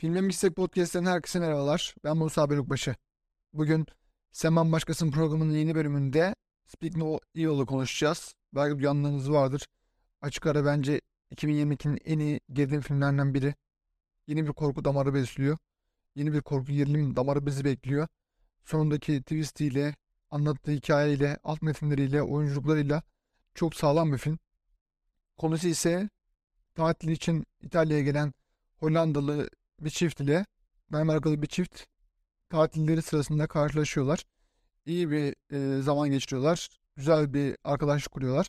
Filmden Mistek Podcast'ten herkese merhabalar. Ben Musa Belukbaşı. Bugün Seman Başkası'nın programının yeni bölümünde Speak No Evil'ı konuşacağız. Belki duyanlarınız vardır. Açık ara bence 2022'nin en iyi gerilim filmlerinden biri. Yeni bir korku damarı besliyor. Yeni bir korku gerilim damarı bizi bekliyor. Sonundaki twistiyle, anlattığı hikayeyle, alt metinleriyle, oyunculuklarıyla çok sağlam bir film. Konusu ise tatil için İtalya'ya gelen Hollandalı bir çift ile Danimarkalı bir çift tatilleri sırasında karşılaşıyorlar. İyi bir e, zaman geçiriyorlar. Güzel bir arkadaşlık kuruyorlar.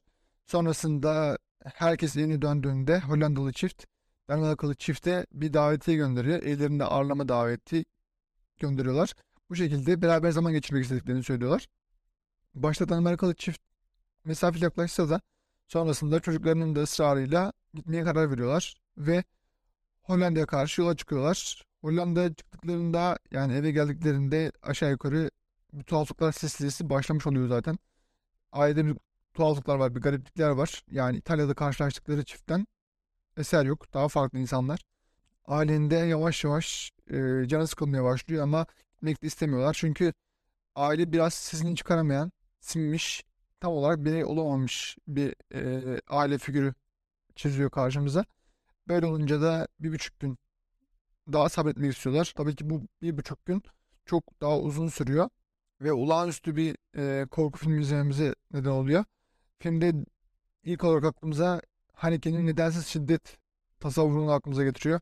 Sonrasında herkes yeni döndüğünde Hollandalı çift Danimarkalı çifte bir davetiye gönderiyor. Evlerinde ağırlama daveti gönderiyorlar. Bu şekilde beraber zaman geçirmek istediklerini söylüyorlar. Başta Danimarkalı çift mesafeli yaklaşsa da sonrasında çocuklarının da ısrarıyla gitmeye karar veriyorlar ve Hollanda'ya karşı yola çıkıyorlar. Hollanda'ya çıktıklarında yani eve geldiklerinde aşağı yukarı bir tuhaflıklar silsilesi başlamış oluyor zaten. Ailede bir tuhaflıklar var, bir gariplikler var. Yani İtalya'da karşılaştıkları çiftten eser yok. Daha farklı insanlar. Ailenin yavaş yavaş e, canı sıkılmaya başlıyor ama gitmek de istemiyorlar. Çünkü aile biraz sesini çıkaramayan, sinmiş, tam olarak birey olamamış bir e, aile figürü çiziyor karşımıza. Böyle olunca da bir buçuk gün daha sabretmek istiyorlar. Tabii ki bu bir buçuk gün çok daha uzun sürüyor. Ve olağanüstü bir e, korku filmi izlememize neden oluyor. Filmde ilk olarak aklımıza Haneke'nin nedensiz şiddet tasavvurunu aklımıza getiriyor.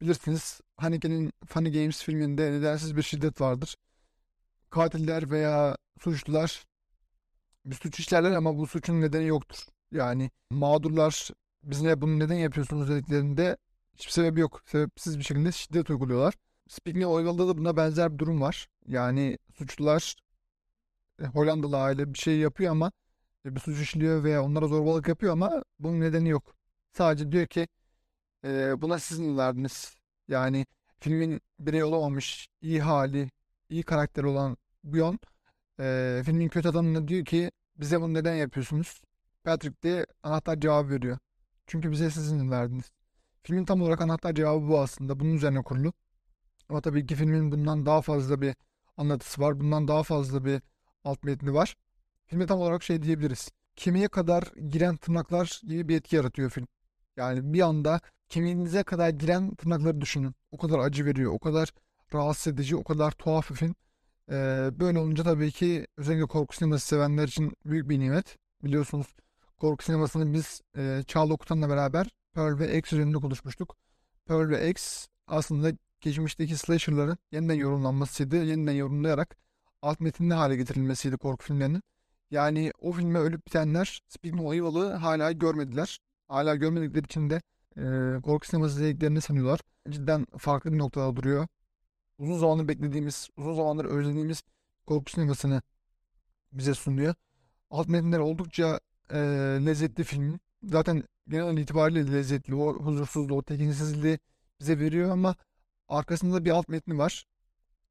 Bilirsiniz Haneke'nin Funny Games filminde nedensiz bir şiddet vardır. Katiller veya suçlular bir suç işlerler ama bu suçun nedeni yoktur. Yani mağdurlar bize bunu neden yapıyorsunuz dediklerinde hiçbir sebebi yok. Sebepsiz bir şekilde şiddet uyguluyorlar. Speaking Oyval'da da buna benzer bir durum var. Yani suçlular e, Hollandalı aile bir şey yapıyor ama e, bir suç işliyor veya onlara zorbalık yapıyor ama bunun nedeni yok. Sadece diyor ki e, buna sizin verdiniz. Yani filmin birey olamamış, iyi hali, iyi karakter olan Bjorn e, filmin kötü adamına diyor ki bize bunu neden yapıyorsunuz? Patrick de anahtar cevap veriyor. Çünkü bize sizin verdiniz. Filmin tam olarak anahtar cevabı bu aslında. Bunun üzerine kurulu. Ama tabii ki filmin bundan daha fazla bir anlatısı var. Bundan daha fazla bir alt metni var. Filme tam olarak şey diyebiliriz. Kemiğe kadar giren tırnaklar gibi bir etki yaratıyor film. Yani bir anda kemiğinize kadar giren tırnakları düşünün. O kadar acı veriyor, o kadar rahatsız edici, o kadar tuhaf bir film. Ee, böyle olunca tabii ki özellikle korku sineması sevenler için büyük bir nimet. Biliyorsunuz korku sinemasını biz e, Çağla Okutan'la beraber Pearl ve X üzerinde konuşmuştuk. Pearl ve X aslında geçmişteki slasher'ların yeniden yorumlanmasıydı. Yeniden yorumlayarak alt metinli hale getirilmesiydi korku filmlerinin. Yani o filme ölüp bitenler Speaking of Evil'ı hala görmediler. Hala görmedikleri için de e, korku sineması izlediklerini sanıyorlar. Cidden farklı bir noktada duruyor. Uzun zamandır beklediğimiz, uzun zamandır özlediğimiz korku sinemasını bize sunuyor. Alt metinler oldukça e, lezzetli film. Zaten genel itibariyle lezzetli. O huzursuzluğu, o tekinsizliği bize veriyor ama arkasında bir alt metni var.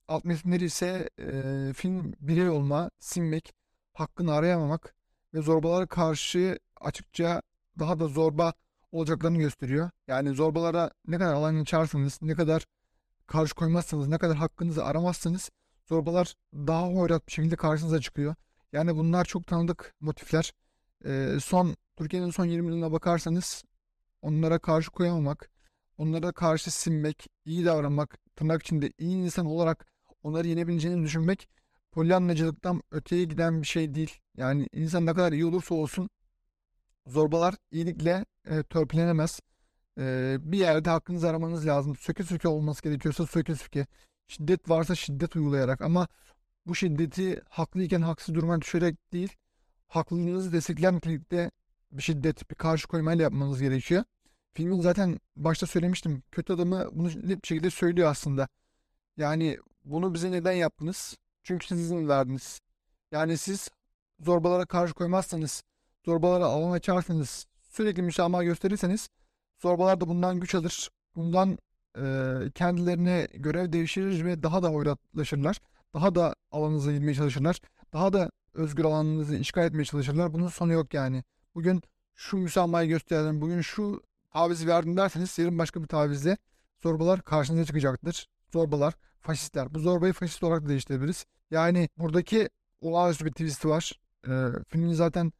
Alt metinleri ise e, film birey olma, sinmek, hakkını arayamamak ve zorbalara karşı açıkça daha da zorba olacaklarını gösteriyor. Yani zorbalara ne kadar alan açarsanız, ne kadar karşı koymazsanız, ne kadar hakkınızı aramazsanız zorbalar daha hoyrat bir şekilde karşınıza çıkıyor. Yani bunlar çok tanıdık motifler. Son Türkiye'nin son 20 yılına bakarsanız onlara karşı koyamamak, onlara karşı sinmek, iyi davranmak, tırnak içinde iyi insan olarak onları yenebileceğini düşünmek polyanlacılıktan öteye giden bir şey değil. Yani insan ne kadar iyi olursa olsun zorbalar iyilikle e, törpülenemez. E, bir yerde hakkınızı aramanız lazım. Söke söke olması gerekiyorsa söke söke. Şiddet varsa şiddet uygulayarak ama bu şiddeti haklıyken haksız duruma düşerek değil, haklılığınızı destekleyen nitelikte bir şiddet, bir karşı koymayla yapmanız gerekiyor. Filmin zaten başta söylemiştim. Kötü adamı bunu net bir şekilde söylüyor aslında. Yani bunu bize neden yaptınız? Çünkü siz izin verdiniz. Yani siz zorbalara karşı koymazsanız, zorbalara alan açarsanız, sürekli müsamaha gösterirseniz zorbalar da bundan güç alır. Bundan e, kendilerine görev devşirir ve daha da hoyratlaşırlar. Daha da alanınıza girmeye çalışırlar. Daha da özgür alanınızı işgal etmeye çalışırlar. Bunun sonu yok yani. Bugün şu müsamahayı gösterelim, bugün şu tavizi verdim derseniz yarın başka bir tavizle zorbalar karşınıza çıkacaktır. Zorbalar, faşistler. Bu zorbayı faşist olarak da değiştirebiliriz. Yani buradaki olağanüstü bir twist var. Ee, filmin zaten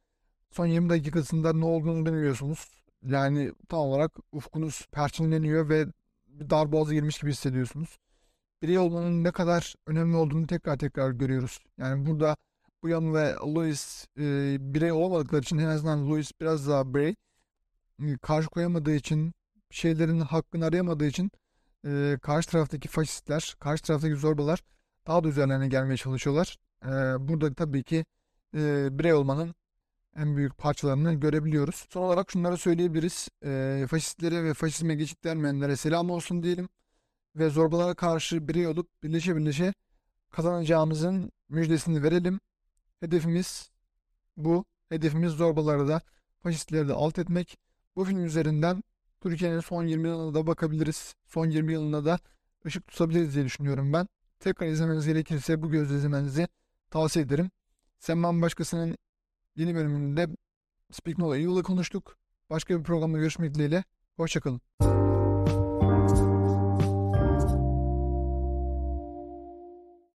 son 20 dakikasında ne olduğunu bilmiyorsunuz. Yani tam olarak ufkunuz perçinleniyor ve bir darboğaza girmiş gibi hissediyorsunuz. Birey olmanın ne kadar önemli olduğunu tekrar tekrar görüyoruz. Yani burada Buyan ve Louis e, birey olmadıkları için en azından Louis biraz daha birey. E, karşı koyamadığı için, şeylerin hakkını arayamadığı için e, karşı taraftaki faşistler, karşı taraftaki zorbalar daha da üzerlerine gelmeye çalışıyorlar. E, burada tabii ki e, birey olmanın en büyük parçalarını görebiliyoruz. Son olarak şunları söyleyebiliriz. E, faşistlere ve faşizme geçit vermeyenlere selam olsun diyelim. Ve zorbalara karşı birey olup birleşe birleşe kazanacağımızın müjdesini verelim. Hedefimiz bu. Hedefimiz zorbaları da faşistleri de alt etmek. Bu film üzerinden Türkiye'nin son 20 yılına da bakabiliriz. Son 20 yılına da ışık tutabiliriz diye düşünüyorum ben. Tekrar izlemeniz gerekirse bu gözle izlemenizi tavsiye ederim. Sen başkasının yeni bölümünde Speak No ile konuştuk. Başka bir programda görüşmek dileğiyle. Hoşçakalın.